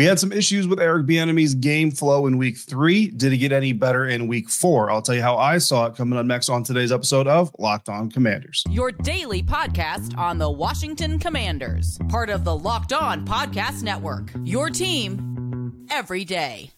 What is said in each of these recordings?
We had some issues with Eric Bieniemy's game flow in week three. Did it get any better in week four? I'll tell you how I saw it coming up next on today's episode of Locked On Commanders. Your daily podcast on the Washington Commanders, part of the Locked On Podcast Network. Your team every day.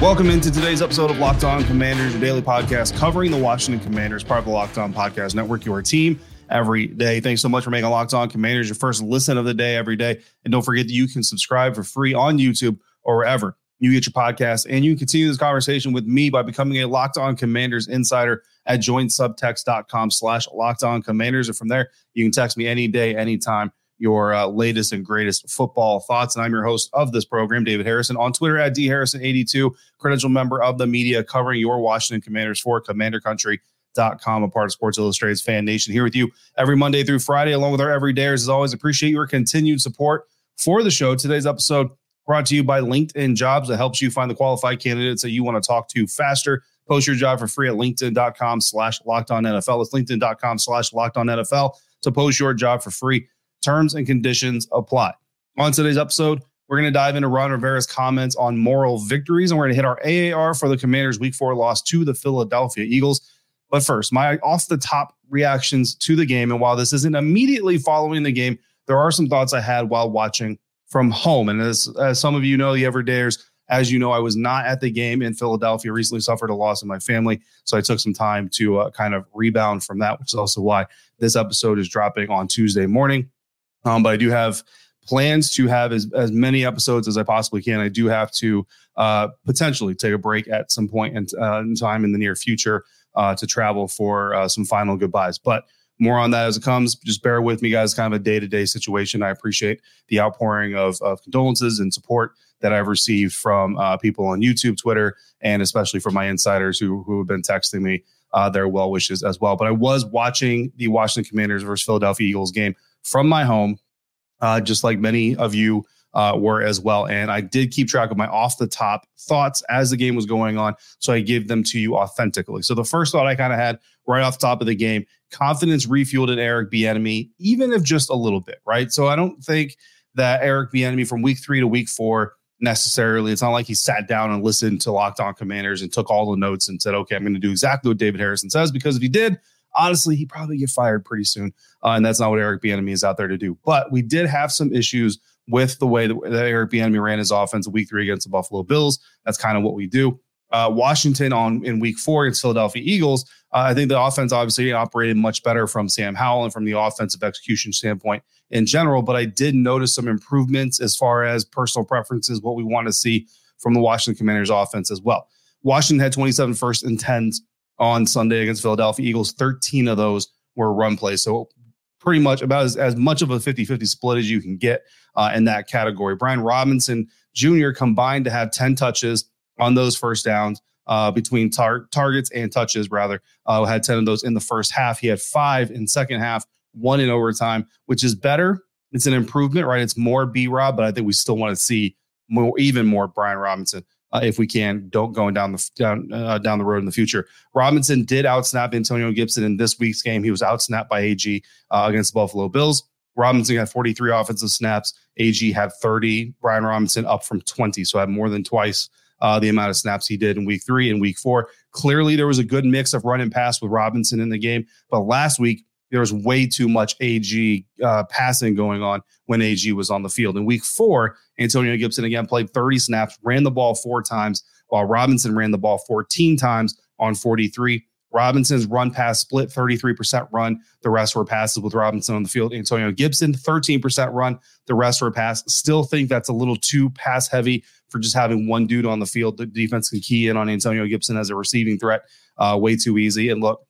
Welcome into today's episode of Locked On Commanders, your daily podcast covering the Washington Commanders, part of the Locked On Podcast Network, your team every day. Thanks so much for making Locked On Commanders your first listen of the day every day. And don't forget that you can subscribe for free on YouTube or wherever you get your podcast. And you can continue this conversation with me by becoming a Locked On Commanders insider at joinsubtext.com slash Locked On Commanders. And from there, you can text me any day, anytime your uh, latest and greatest football thoughts. And I'm your host of this program, David Harrison, on Twitter at dharrison82, credential member of the media covering your Washington Commanders for Commander Country. Com, a part of Sports Illustrated's Fan Nation, here with you every Monday through Friday, along with our everydayers. As always, appreciate your continued support for the show. Today's episode brought to you by LinkedIn Jobs that helps you find the qualified candidates that you want to talk to faster. Post your job for free at linkedin.com slash locked on NFL. It's linkedin.com slash locked on NFL to post your job for free. Terms and conditions apply. On today's episode, we're going to dive into Ron Rivera's comments on moral victories, and we're going to hit our AAR for the Commanders' Week Four loss to the Philadelphia Eagles. But first, my off the top reactions to the game. And while this isn't immediately following the game, there are some thoughts I had while watching from home. And as, as some of you know, the Everydayers, as you know, I was not at the game in Philadelphia. Recently suffered a loss in my family, so I took some time to uh, kind of rebound from that, which is also why this episode is dropping on Tuesday morning. Um, but I do have plans to have as, as many episodes as I possibly can. I do have to uh, potentially take a break at some point in, uh, in time in the near future uh, to travel for uh, some final goodbyes. But more on that as it comes. Just bear with me, guys. Kind of a day to day situation. I appreciate the outpouring of, of condolences and support that I've received from uh, people on YouTube, Twitter, and especially from my insiders who, who have been texting me uh, their well wishes as well. But I was watching the Washington Commanders versus Philadelphia Eagles game from my home, uh, just like many of you uh, were as well. And I did keep track of my off the top thoughts as the game was going on. So I gave them to you authentically. So the first thought I kind of had right off the top of the game confidence refueled in Eric Bieniemy, even if just a little bit, right? So I don't think that Eric Bieniemy from week three to week four necessarily. It's not like he sat down and listened to Locked On Commanders and took all the notes and said, okay, I'm going to do exactly what David Harrison says. Because if he did, honestly, he probably get fired pretty soon. Uh, and that's not what Eric Bieniemy is out there to do. But we did have some issues with the way that, that Eric Bieniemy ran his offense week three against the Buffalo Bills. That's kind of what we do. Uh, Washington on in week four against Philadelphia Eagles. Uh, I think the offense obviously operated much better from Sam Howell and from the offensive execution standpoint in general. But I did notice some improvements as far as personal preferences, what we want to see from the Washington Commanders offense as well. Washington had 27 first and 10s on Sunday against Philadelphia Eagles. 13 of those were run plays. So pretty much about as, as much of a 50 50 split as you can get uh, in that category. Brian Robinson Jr. combined to have 10 touches on those first downs. Uh, between tar- targets and touches, rather, uh, had 10 of those in the first half. He had five in second half, one in overtime, which is better. It's an improvement, right? It's more B Rob, but I think we still want to see more, even more Brian Robinson uh, if we can. Don't going down the down uh, down the road in the future. Robinson did outsnap Antonio Gibson in this week's game. He was outsnapped by AG uh, against the Buffalo Bills. Robinson had 43 offensive snaps. AG had 30. Brian Robinson up from 20, so had more than twice uh, the amount of snaps he did in week three and week four. Clearly, there was a good mix of run and pass with Robinson in the game. But last week, there was way too much AG uh, passing going on when AG was on the field. In week four, Antonio Gibson again played 30 snaps, ran the ball four times, while Robinson ran the ball 14 times on 43. Robinson's run pass split 33% run. The rest were passes with Robinson on the field. Antonio Gibson, 13% run. The rest were pass. Still think that's a little too pass heavy for just having one dude on the field. The defense can key in on Antonio Gibson as a receiving threat uh, way too easy. And look,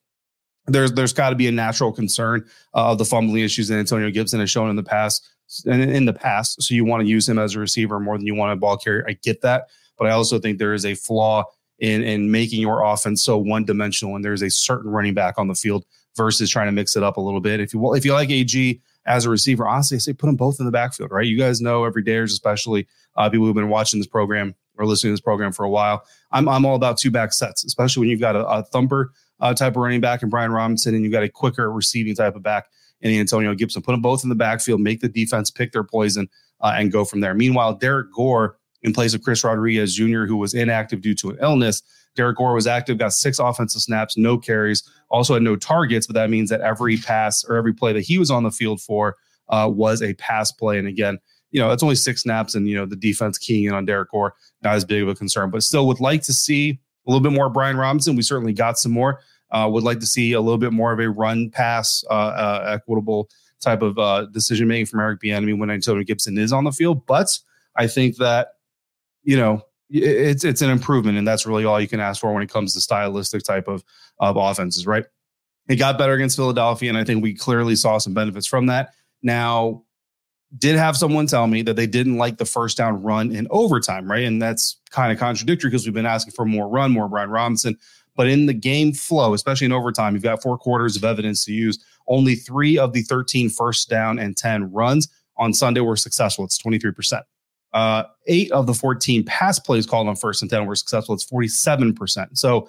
there's there's got to be a natural concern of the fumbling issues that Antonio Gibson has shown in the past and in the past. So you want to use him as a receiver more than you want a ball carrier. I get that, but I also think there is a flaw in in making your offense so one dimensional. And there's a certain running back on the field versus trying to mix it up a little bit. If you if you like AG as a receiver, honestly, I say put them both in the backfield. Right? You guys know every dayers, especially uh, people who've been watching this program or listening to this program for a while. I'm I'm all about two back sets, especially when you've got a, a thumper uh, type of running back and Brian Robinson, and you've got a quicker receiving type of back in Antonio Gibson. Put them both in the backfield, make the defense pick their poison, uh, and go from there. Meanwhile, Derrick Gore in place of Chris Rodriguez Jr., who was inactive due to an illness. Derrick Gore was active, got six offensive snaps, no carries, also had no targets, but that means that every pass or every play that he was on the field for uh, was a pass play. And again, you know, that's only six snaps, and you know, the defense keying in on Derrick Gore, not as big of a concern, but still would like to see a little bit more Brian Robinson. We certainly got some more. Uh, would like to see a little bit more of a run pass, uh, uh, equitable type of uh, decision making from Eric Bieniemy when Antonio Gibson is on the field. But I think that you know it's it's an improvement, and that's really all you can ask for when it comes to stylistic type of of offenses, right? It got better against Philadelphia, and I think we clearly saw some benefits from that. Now, did have someone tell me that they didn't like the first down run in overtime, right? And that's kind of contradictory because we've been asking for more run, more Brian Robinson. But in the game flow, especially in overtime, you've got four quarters of evidence to use. Only three of the 13 first down and 10 runs on Sunday were successful. It's 23%. Uh, eight of the 14 pass plays called on first and 10 were successful. It's 47%. So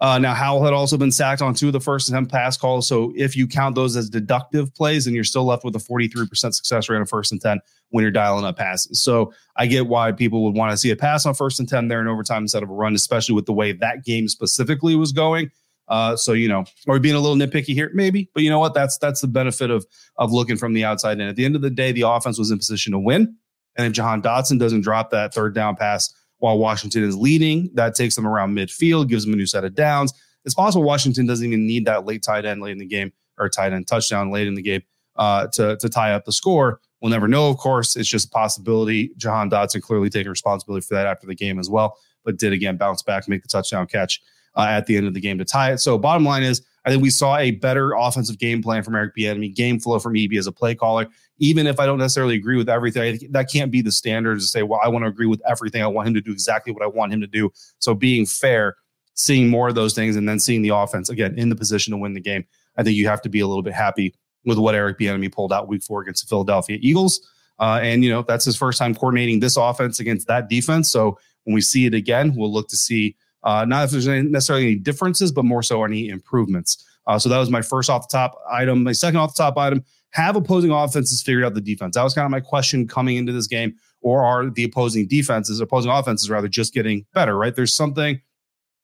uh, now, Howell had also been sacked on two of the first 10 pass calls. So if you count those as deductive plays, then you're still left with a 43% success rate on first and 10 when you're dialing up passes. So I get why people would want to see a pass on first and 10 there in overtime instead of a run, especially with the way that game specifically was going. Uh, so you know, or being a little nitpicky here, maybe, but you know what? That's that's the benefit of of looking from the outside And At the end of the day, the offense was in position to win, and if Jahan Dotson doesn't drop that third down pass while Washington is leading. That takes them around midfield, gives them a new set of downs. It's possible Washington doesn't even need that late tight end late in the game or tight end touchdown late in the game uh, to, to tie up the score. We'll never know, of course. It's just a possibility. Jahan Dotson clearly taking responsibility for that after the game as well, but did again bounce back, make the touchdown catch uh, at the end of the game to tie it. So, bottom line is, I think we saw a better offensive game plan from Eric Bieniemy, game flow from EB as a play caller. Even if I don't necessarily agree with everything, that can't be the standard to say, well, I want to agree with everything. I want him to do exactly what I want him to do. So being fair, seeing more of those things, and then seeing the offense again in the position to win the game, I think you have to be a little bit happy with what Eric Bieniemy pulled out Week Four against the Philadelphia Eagles. Uh, and you know that's his first time coordinating this offense against that defense. So when we see it again, we'll look to see uh, not if there's necessarily any differences, but more so any improvements. Uh, so that was my first off the top item. My second off the top item: have opposing offenses figured out the defense. That was kind of my question coming into this game. Or are the opposing defenses, opposing offenses rather, just getting better? Right? There's something.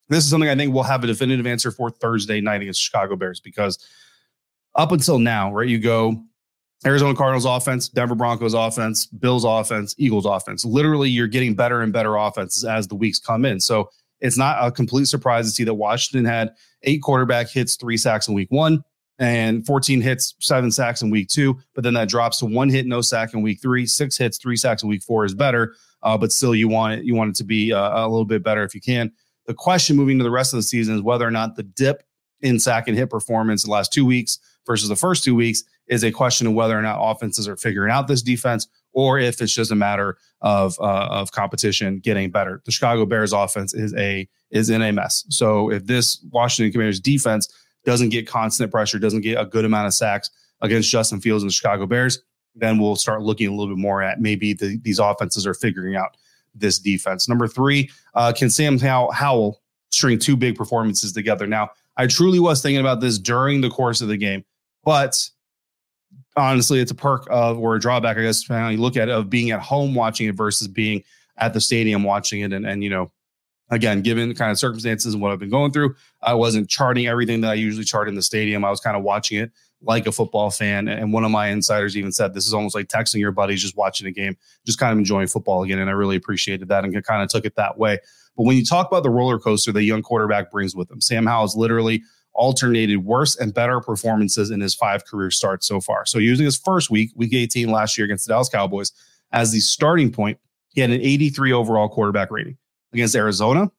This is something I think we'll have a definitive answer for Thursday night against Chicago Bears because up until now, right, you go Arizona Cardinals offense, Denver Broncos offense, Bills offense, Eagles offense. Literally, you're getting better and better offenses as the weeks come in. So it's not a complete surprise to see that Washington had eight quarterback hits, three sacks in week one, and 14 hits, seven sacks in week two. But then that drops to one hit, no sack in week three, six hits, three sacks in week four is better. Uh, but still, you want it, you want it to be uh, a little bit better if you can. The question moving to the rest of the season is whether or not the dip in sack and hit performance the last two weeks versus the first two weeks is a question of whether or not offenses are figuring out this defense or if it's just a matter of uh, of competition getting better. The Chicago Bears offense is a is in a mess. So if this Washington Commanders defense doesn't get constant pressure, doesn't get a good amount of sacks against Justin Fields and the Chicago Bears, then we'll start looking a little bit more at maybe the, these offenses are figuring out this defense. Number three, uh, can Sam Howell string two big performances together? Now, I truly was thinking about this during the course of the game, but honestly, it's a perk of or a drawback, I guess, depending how you look at it, of being at home watching it versus being at the stadium watching it. And, and you know, again, given kind of circumstances and what I've been going through, I wasn't charting everything that I usually chart in the stadium. I was kind of watching it like a football fan. And one of my insiders even said this is almost like texting your buddies, just watching a game, just kind of enjoying football again. And I really appreciated that and kind of took it that way. But when you talk about the roller coaster that young quarterback brings with him, Sam Howell is literally alternated worse and better performances in his five career starts so far. So using his first week, week 18 last year against the Dallas Cowboys, as the starting point, he had an 83 overall quarterback rating against Arizona.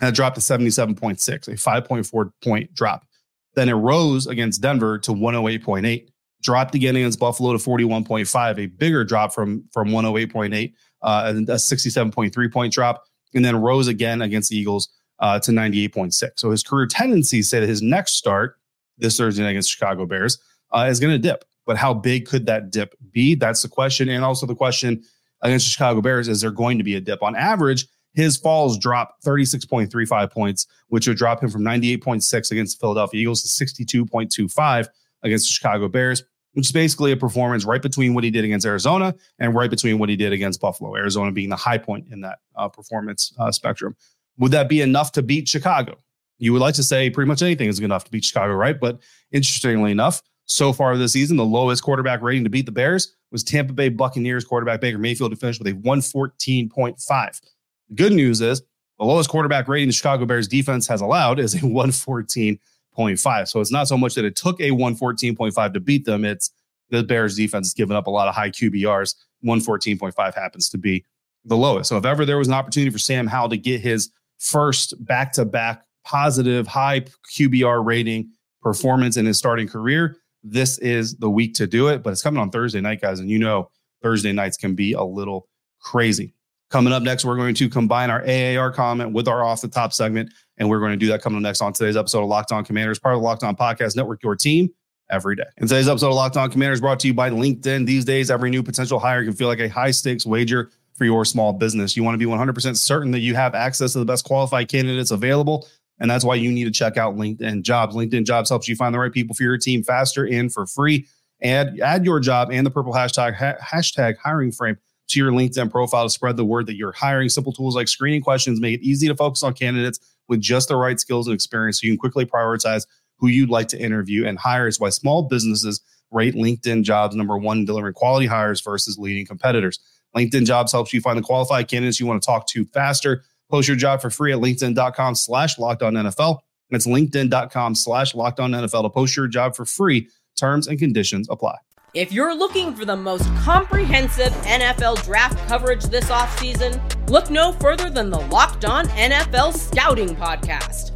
That dropped to 77.6, a 5.4 point drop. Then it rose against Denver to 108.8, dropped again against Buffalo to 41.5, a bigger drop from, from 108.8, uh, and a 67.3 point drop, and then rose again against the Eagles uh, to 98.6. So his career tendencies say that his next start this Thursday night against Chicago Bears uh, is going to dip. But how big could that dip be? That's the question. And also the question against the Chicago Bears is there going to be a dip? On average, his falls drop 36.35 points, which would drop him from 98.6 against the Philadelphia Eagles to 62.25 against the Chicago Bears, which is basically a performance right between what he did against Arizona and right between what he did against Buffalo, Arizona being the high point in that uh, performance uh, spectrum. Would that be enough to beat Chicago? You would like to say pretty much anything is enough to beat Chicago, right? But interestingly enough, so far this season, the lowest quarterback rating to beat the Bears was Tampa Bay Buccaneers quarterback Baker Mayfield, who finished with a 114.5. The good news is the lowest quarterback rating the Chicago Bears defense has allowed is a 114.5. So it's not so much that it took a 114.5 to beat them, it's the Bears defense has given up a lot of high QBRs. 114.5 happens to be the lowest. So if ever there was an opportunity for Sam Howell to get his first back to back positive, high QBR rating performance in his starting career, this is the week to do it. But it's coming on Thursday night, guys. And you know, Thursday nights can be a little crazy. Coming up next, we're going to combine our AAR comment with our off the top segment. And we're going to do that coming up next on today's episode of Locked On Commanders, part of the Locked On Podcast Network, your team every day. And today's episode of Locked On Commanders brought to you by LinkedIn. These days, every new potential hire can feel like a high stakes wager for your small business. You want to be 100% certain that you have access to the best qualified candidates available. And that's why you need to check out LinkedIn Jobs. LinkedIn Jobs helps you find the right people for your team faster and for free. Add, add your job and the purple hashtag, ha- hashtag hiring frame to your LinkedIn profile to spread the word that you're hiring. Simple tools like screening questions make it easy to focus on candidates with just the right skills and experience so you can quickly prioritize who you'd like to interview and hire. Is why small businesses rate LinkedIn jobs number one delivering quality hires versus leading competitors. LinkedIn jobs helps you find the qualified candidates you want to talk to faster Post your job for free at LinkedIn.com slash locked on NFL. It's LinkedIn.com slash locked on NFL to post your job for free. Terms and conditions apply. If you're looking for the most comprehensive NFL draft coverage this offseason, look no further than the Locked On NFL Scouting Podcast.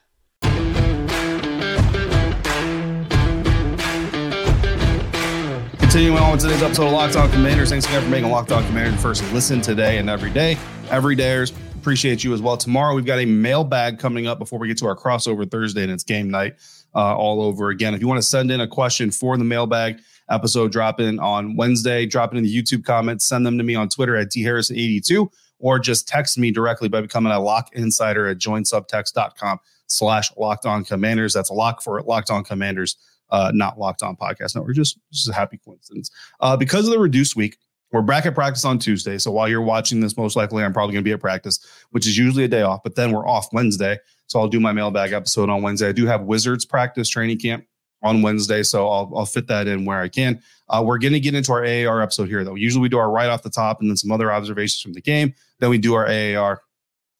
Continuing on with today's episode of Locked On Commanders. Thanks again for making Locked On Commanders first listen today and every day. Every dayers, appreciate you as well. Tomorrow we've got a mailbag coming up before we get to our crossover Thursday, and it's game night uh, all over again. If you want to send in a question for the mailbag episode, drop in on Wednesday, drop it in the YouTube comments, send them to me on Twitter at dharrison82, or just text me directly by becoming a lock insider at joinsubtext.com slash locked on commanders. That's a lock for locked on commanders uh, not locked on podcast network. Just, just a happy coincidence. Uh, because of the reduced week, we're back at practice on Tuesday. So while you're watching this, most likely I'm probably going to be at practice, which is usually a day off, but then we're off Wednesday. So I'll do my mailbag episode on Wednesday. I do have Wizards practice training camp on Wednesday. So I'll, I'll fit that in where I can. Uh, we're going to get into our AAR episode here, though. Usually we do our right off the top and then some other observations from the game. Then we do our AAR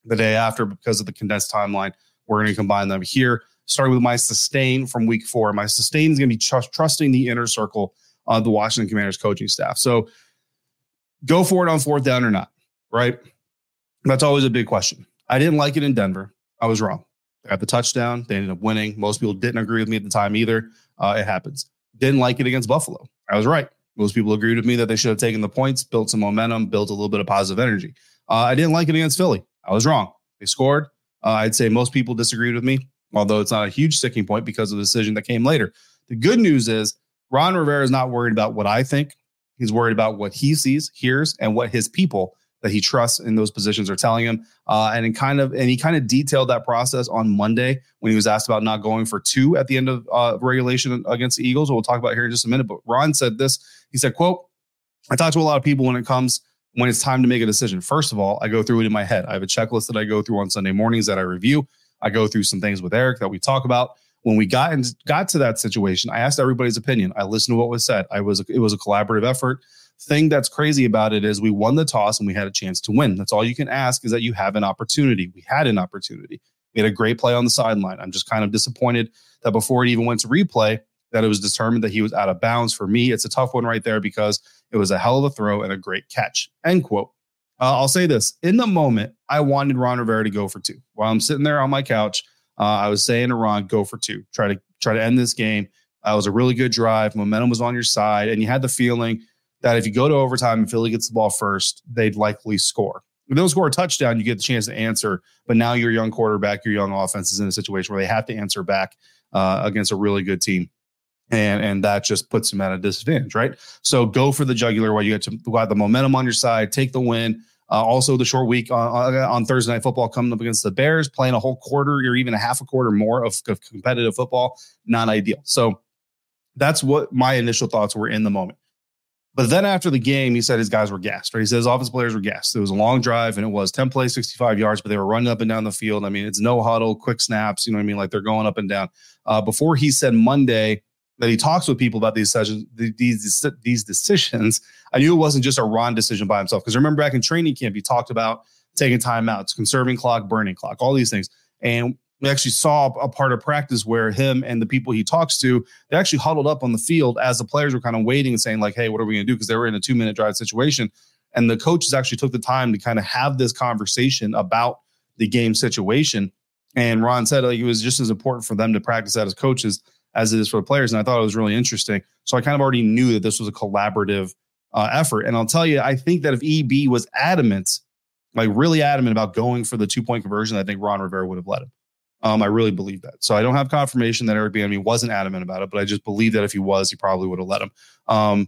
the day after because of the condensed timeline. We're going to combine them here starting with my sustain from week four. My sustain is going to be tr- trusting the inner circle of the Washington Commanders coaching staff. So go for it on fourth down or not, right? That's always a big question. I didn't like it in Denver. I was wrong. They got the touchdown. They ended up winning. Most people didn't agree with me at the time either. Uh, it happens. Didn't like it against Buffalo. I was right. Most people agreed with me that they should have taken the points, built some momentum, built a little bit of positive energy. Uh, I didn't like it against Philly. I was wrong. They scored. Uh, I'd say most people disagreed with me although it's not a huge sticking point because of the decision that came later. The good news is Ron Rivera is not worried about what I think. He's worried about what he sees, hears, and what his people that he trusts in those positions are telling him. Uh, and kind of, and he kind of detailed that process on Monday when he was asked about not going for two at the end of uh, regulation against the Eagles. We'll talk about here in just a minute. But Ron said this. He said, "quote I talk to a lot of people when it comes." When it's time to make a decision, first of all, I go through it in my head. I have a checklist that I go through on Sunday mornings that I review. I go through some things with Eric that we talk about. when we got got to that situation, I asked everybody's opinion. I listened to what was said. I was it was a collaborative effort. Thing that's crazy about it is we won the toss and we had a chance to win. That's all you can ask is that you have an opportunity. We had an opportunity. We had a great play on the sideline. I'm just kind of disappointed that before it even went to replay, that it was determined that he was out of bounds. For me, it's a tough one right there because it was a hell of a throw and a great catch. End quote. Uh, I'll say this in the moment, I wanted Ron Rivera to go for two. While I'm sitting there on my couch, uh, I was saying to Ron, go for two. Try to try to end this game. Uh, it was a really good drive. Momentum was on your side, and you had the feeling that if you go to overtime and Philly gets the ball first, they'd likely score. If they don't score a touchdown, you get the chance to answer. But now your young quarterback, your young offense is in a situation where they have to answer back uh, against a really good team. And, and that just puts them at a disadvantage, right? So go for the jugular while you get to got the momentum on your side, take the win. Uh, also, the short week on, on, Thursday night football coming up against the Bears, playing a whole quarter or even a half a quarter more of, of competitive football, not ideal. So that's what my initial thoughts were in the moment. But then after the game, he said his guys were gassed, right? He says offense players were gassed. It was a long drive and it was 10 plays, 65 yards, but they were running up and down the field. I mean, it's no huddle, quick snaps, you know what I mean? Like they're going up and down. Uh, before he said Monday that he talks with people about these sessions, these, these decisions, I knew it wasn't just a Ron decision by himself. Because remember back in training camp, he talked about taking timeouts, conserving clock, burning clock, all these things. And we actually saw a part of practice where him and the people he talks to they actually huddled up on the field as the players were kind of waiting and saying like hey what are we going to do because they were in a two minute drive situation and the coaches actually took the time to kind of have this conversation about the game situation and ron said like it was just as important for them to practice that as coaches as it is for the players and i thought it was really interesting so i kind of already knew that this was a collaborative uh, effort and i'll tell you i think that if eb was adamant like really adamant about going for the two point conversion i think ron rivera would have let him um, I really believe that. So I don't have confirmation that Eric Bieniemy wasn't adamant about it, but I just believe that if he was, he probably would have let him. Um,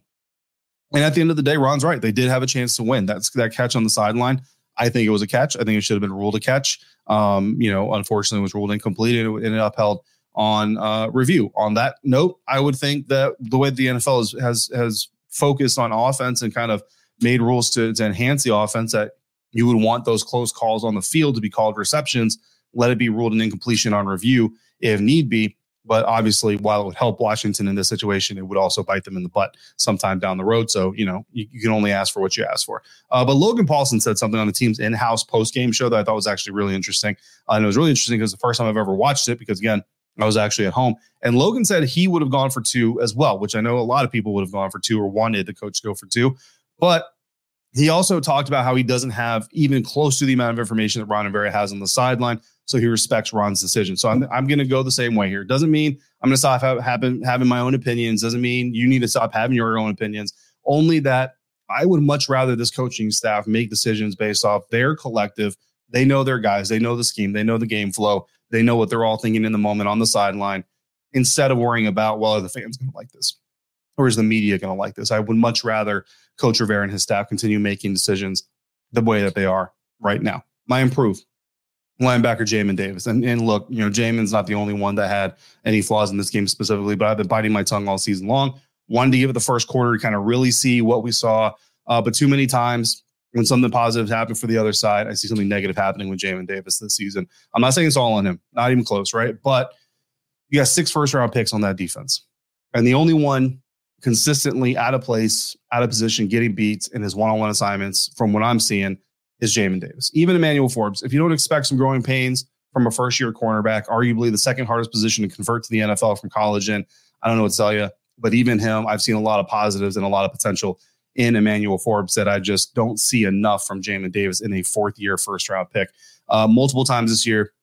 and at the end of the day, Ron's right. They did have a chance to win. That's that catch on the sideline. I think it was a catch. I think it should have been ruled a catch. Um, you know, unfortunately, it was ruled incomplete and it, upheld on uh, review. On that note, I would think that the way the NFL is, has has focused on offense and kind of made rules to, to enhance the offense, that you would want those close calls on the field to be called receptions let it be ruled an incompletion on review if need be. But obviously, while it would help Washington in this situation, it would also bite them in the butt sometime down the road. So, you know, you, you can only ask for what you ask for. Uh, but Logan Paulsen said something on the team's in house post game show that I thought was actually really interesting. Uh, and it was really interesting because the first time I've ever watched it, because again, I was actually at home. And Logan said he would have gone for two as well, which I know a lot of people would have gone for two or wanted the coach to go for two. But he also talked about how he doesn't have even close to the amount of information that Ron Rivera has on the sideline. So he respects Ron's decision. So I'm, I'm going to go the same way here. Doesn't mean I'm going to stop having, having my own opinions. Doesn't mean you need to stop having your own opinions. Only that I would much rather this coaching staff make decisions based off their collective. They know their guys. They know the scheme. They know the game flow. They know what they're all thinking in the moment on the sideline instead of worrying about, well, are the fans going to like this? Or is the media going to like this? I would much rather Coach Rivera and his staff continue making decisions the way that they are right now. My improve linebacker Jamin Davis. And, and look, you know, Jamin's not the only one that had any flaws in this game specifically, but I've been biting my tongue all season long. Wanted to give it the first quarter to kind of really see what we saw. Uh, but too many times when something positive happened for the other side, I see something negative happening with Jamin Davis this season. I'm not saying it's all on him, not even close, right? But you got six first round picks on that defense. And the only one consistently out of place, out of position, getting beats in his one on one assignments, from what I'm seeing, is Jamin Davis. Even Emmanuel Forbes, if you don't expect some growing pains from a first year cornerback, arguably the second hardest position to convert to the NFL from college in, I don't know what to tell you, but even him, I've seen a lot of positives and a lot of potential in Emmanuel Forbes that I just don't see enough from Jamin Davis in a fourth year first round pick. Uh, multiple times this year,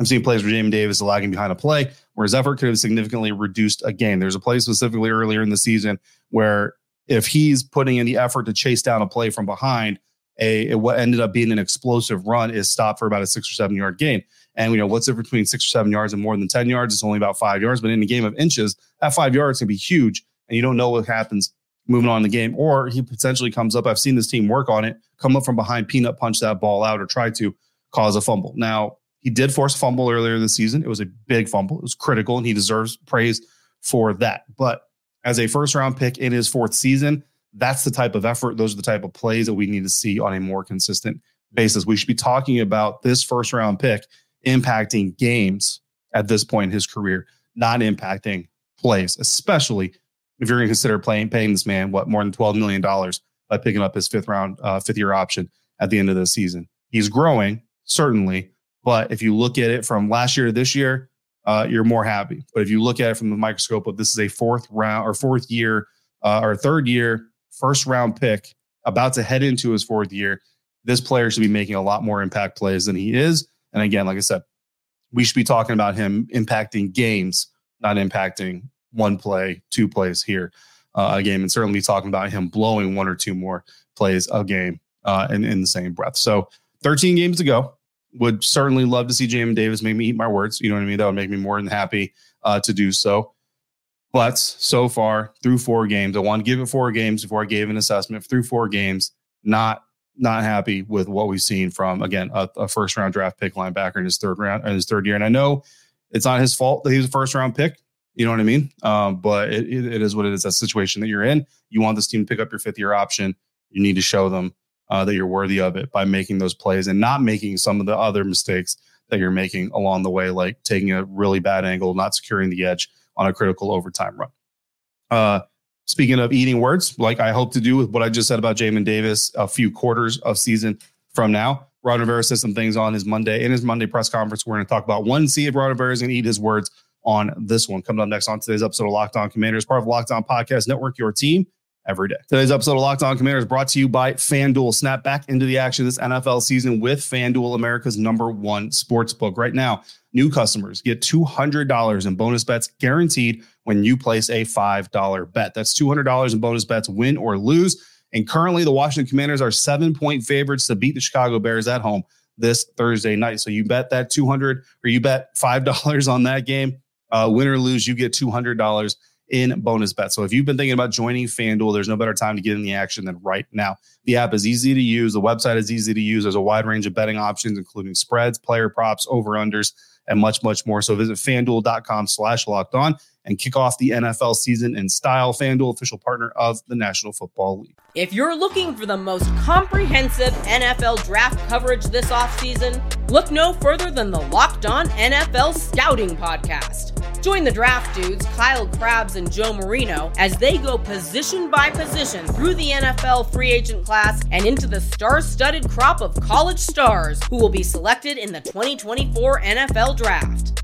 I've seen plays where Jamin Davis is lagging behind a play where his effort could have significantly reduced a game. There's a play specifically earlier in the season where if he's putting in the effort to chase down a play from behind, a, what ended up being an explosive run is stopped for about a six or seven yard gain. And you know what's difference between six or seven yards and more than ten yards? It's only about five yards. But in a game of inches, that five yards can be huge, and you don't know what happens moving on in the game. Or he potentially comes up. I've seen this team work on it, come up from behind, peanut punch that ball out, or try to cause a fumble. Now he did force a fumble earlier this season. It was a big fumble. It was critical, and he deserves praise for that. But as a first round pick in his fourth season, that's the type of effort. Those are the type of plays that we need to see on a more consistent basis. We should be talking about this first round pick impacting games at this point in his career, not impacting plays, especially if you're going to consider playing paying this man what more than twelve million dollars by picking up his fifth round, uh, fifth year option at the end of the season. He's growing certainly, but if you look at it from last year to this year, uh, you're more happy. But if you look at it from the microscope of this is a fourth round or fourth year uh, or third year first round pick about to head into his fourth year, this player should be making a lot more impact plays than he is. And again, like I said, we should be talking about him impacting games, not impacting one play, two plays here uh, a game, and certainly be talking about him blowing one or two more plays a game uh, in, in the same breath. So 13 games to go. Would certainly love to see Jamin Davis make me eat my words. You know what I mean? That would make me more than happy uh, to do so. But so far, through four games, I want to give it four games before I gave an assessment. Through four games, not not happy with what we've seen from again a, a, first round draft pick linebacker in his third round in his third year. And I know it's not his fault that he was a first round pick. You know what I mean? Um, but it, it is what it is. That situation that you're in. You want this team to pick up your fifth year option. You need to show them uh, that you're worthy of it by making those plays and not making some of the other mistakes that you're making along the way, like taking a really bad angle, not securing the edge on a critical overtime run. Uh, speaking of eating words, like I hope to do with what I just said about Jamin Davis a few quarters of season from now. Ron Rivera said some things on his Monday in his Monday press conference. We're going to talk about one. See if Ron Rivera is going to eat his words on this one. Coming up next on today's episode of Locked On Commanders, part of Locked On Podcast Network, your team every day. Today's episode of Locked On Commanders brought to you by FanDuel. Snap back into the action this NFL season with FanDuel, America's number one sports book. Right now, new customers get $200 in bonus bets guaranteed when you place a $5 bet. That's $200 in bonus bets, win or lose. And currently, the Washington Commanders are seven point favorites to beat the Chicago Bears at home this Thursday night. So you bet that 200 or you bet $5 on that game uh, win or lose, you get $200 in bonus bets. So if you've been thinking about joining FanDuel, there's no better time to get in the action than right now. The app is easy to use. The website is easy to use. There's a wide range of betting options, including spreads, player props, over-unders, and much, much more. So visit fanduel.com slash locked on and kick off the NFL season in style. FanDuel, official partner of the National Football League. If you're looking for the most comprehensive NFL draft coverage this offseason, look no further than the Locked On NFL Scouting Podcast. Join the draft dudes, Kyle Crabbs and Joe Marino, as they go position by position through the NFL free agent class and into the star studded crop of college stars who will be selected in the 2024 NFL Draft.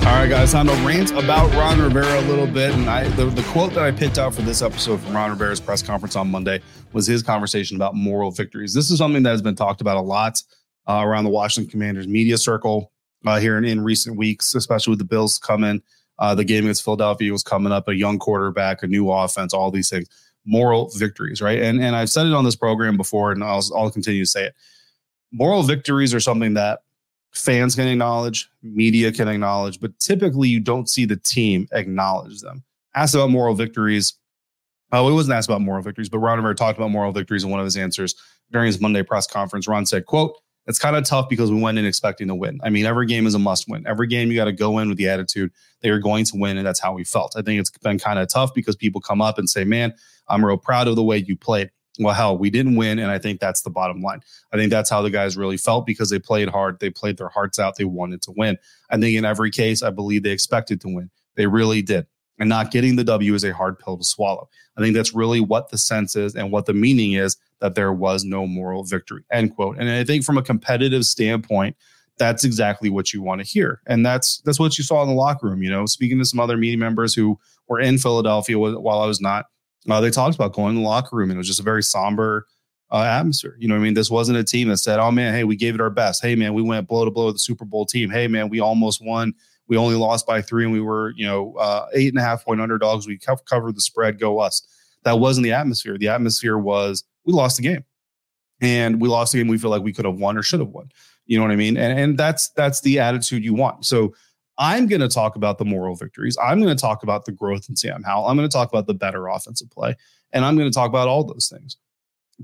All right, guys, time to rant about Ron Rivera a little bit. And I, the, the quote that I picked out for this episode from Ron Rivera's press conference on Monday was his conversation about moral victories. This is something that has been talked about a lot uh, around the Washington Commanders media circle uh, here in, in, recent weeks, especially with the Bills coming. Uh, the game against Philadelphia was coming up, a young quarterback, a new offense, all these things. Moral victories, right? And and I've said it on this program before, and I'll, I'll continue to say it. Moral victories are something that fans can acknowledge, media can acknowledge, but typically you don't see the team acknowledge them. Asked about moral victories. Oh, it wasn't asked about moral victories, but Ron Rivera talked about moral victories in one of his answers during his Monday press conference. Ron said, quote, it's kind of tough because we went in expecting to win. I mean, every game is a must win. Every game you got to go in with the attitude they are going to win, and that's how we felt. I think it's been kind of tough because people come up and say, man, I'm real proud of the way you played well, hell, we didn't win. And I think that's the bottom line. I think that's how the guys really felt because they played hard. They played their hearts out. They wanted to win. I think in every case, I believe they expected to win. They really did. And not getting the W is a hard pill to swallow. I think that's really what the sense is and what the meaning is that there was no moral victory. End quote. And I think from a competitive standpoint, that's exactly what you want to hear. And that's that's what you saw in the locker room. You know, speaking to some other media members who were in Philadelphia while I was not, uh, they talked about going in the locker room and it was just a very somber uh, atmosphere. You know what I mean? This wasn't a team that said, oh man, hey, we gave it our best. Hey man, we went blow to blow with the Super Bowl team. Hey man, we almost won. We only lost by three and we were, you know, uh, eight and a half point underdogs. We co- covered the spread, go us. That wasn't the atmosphere. The atmosphere was we lost the game. And we lost the game we feel like we could have won or should have won. You know what I mean? And and that's that's the attitude you want. So I'm going to talk about the moral victories. I'm going to talk about the growth in Sam Howell. I'm going to talk about the better offensive play. And I'm going to talk about all those things.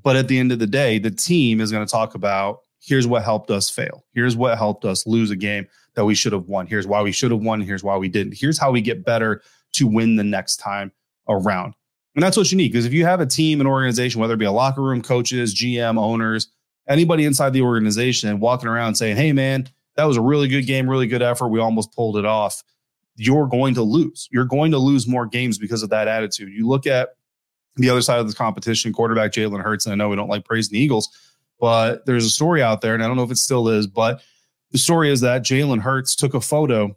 But at the end of the day, the team is going to talk about here's what helped us fail. Here's what helped us lose a game that we should have won. Here's why we should have won. Here's why we didn't. Here's how we get better to win the next time around. And that's what you need. because if you have a team, an organization, whether it be a locker room, coaches, GM, owners, anybody inside the organization walking around saying, hey, man, that was a really good game, really good effort. We almost pulled it off. You're going to lose. You're going to lose more games because of that attitude. You look at the other side of the competition, quarterback Jalen Hurts. And I know we don't like praising the Eagles, but there's a story out there, and I don't know if it still is, but the story is that Jalen Hurts took a photo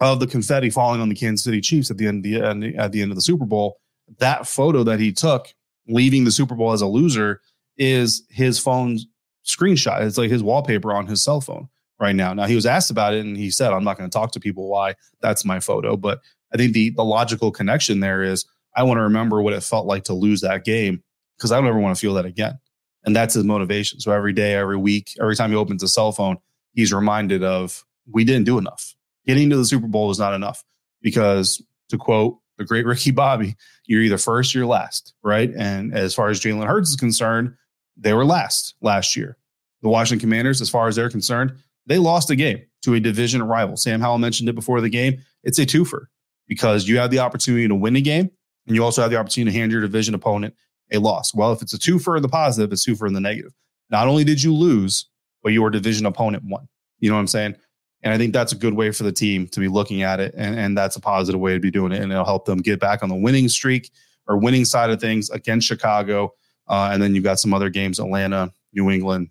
of the confetti falling on the Kansas City Chiefs at the end of the at the end of the Super Bowl. That photo that he took, leaving the Super Bowl as a loser, is his phone screenshot. It's like his wallpaper on his cell phone right now. Now he was asked about it, and he said, "I'm not going to talk to people why that's my photo." But I think the the logical connection there is I want to remember what it felt like to lose that game because I don't ever want to feel that again. And that's his motivation. So every day, every week, every time he opens a cell phone, he's reminded of we didn't do enough. Getting to the Super Bowl was not enough because to quote the great Ricky Bobby, you're either first or you're last, right? And as far as Jalen Hurts is concerned, they were last last year. The Washington Commanders, as far as they're concerned, they lost a game to a division rival. Sam Howell mentioned it before the game. It's a twofer because you have the opportunity to win a game and you also have the opportunity to hand your division opponent a loss. Well, if it's a two for the positive, it's two for the negative. Not only did you lose, but your division opponent won. You know what I'm saying? And I think that's a good way for the team to be looking at it. And, and that's a positive way to be doing it. And it'll help them get back on the winning streak or winning side of things against Chicago. Uh, and then you've got some other games, Atlanta, New England,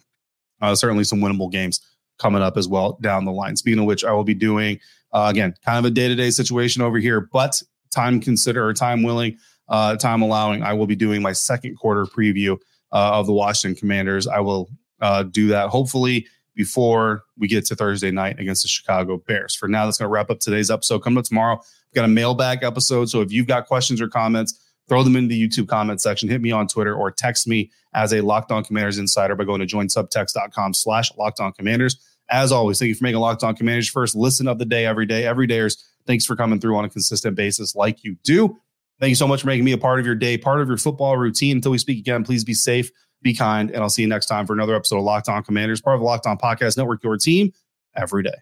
uh, certainly some winnable games coming up as well down the line. Speaking of which, I will be doing, uh, again, kind of a day to day situation over here, but time consider or time willing, uh, time allowing, I will be doing my second quarter preview uh, of the Washington Commanders. I will uh, do that hopefully before we get to Thursday night against the Chicago Bears. For now, that's going to wrap up today's episode. Coming up tomorrow, we've got a mailbag episode. So if you've got questions or comments, throw them in the YouTube comment section. Hit me on Twitter or text me as a Locked On Commanders insider by going to joinsubtext.com slash Locked On Commanders. As always, thank you for making Locked On Commanders first listen of the day every day. Every dayers Thanks for coming through on a consistent basis like you do. Thank you so much for making me a part of your day, part of your football routine. Until we speak again, please be safe, be kind, and I'll see you next time for another episode of Locked On Commanders, part of the Locked On Podcast Network, your team every day.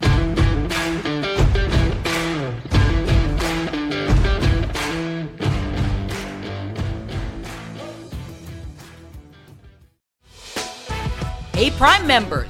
Hey, Prime members,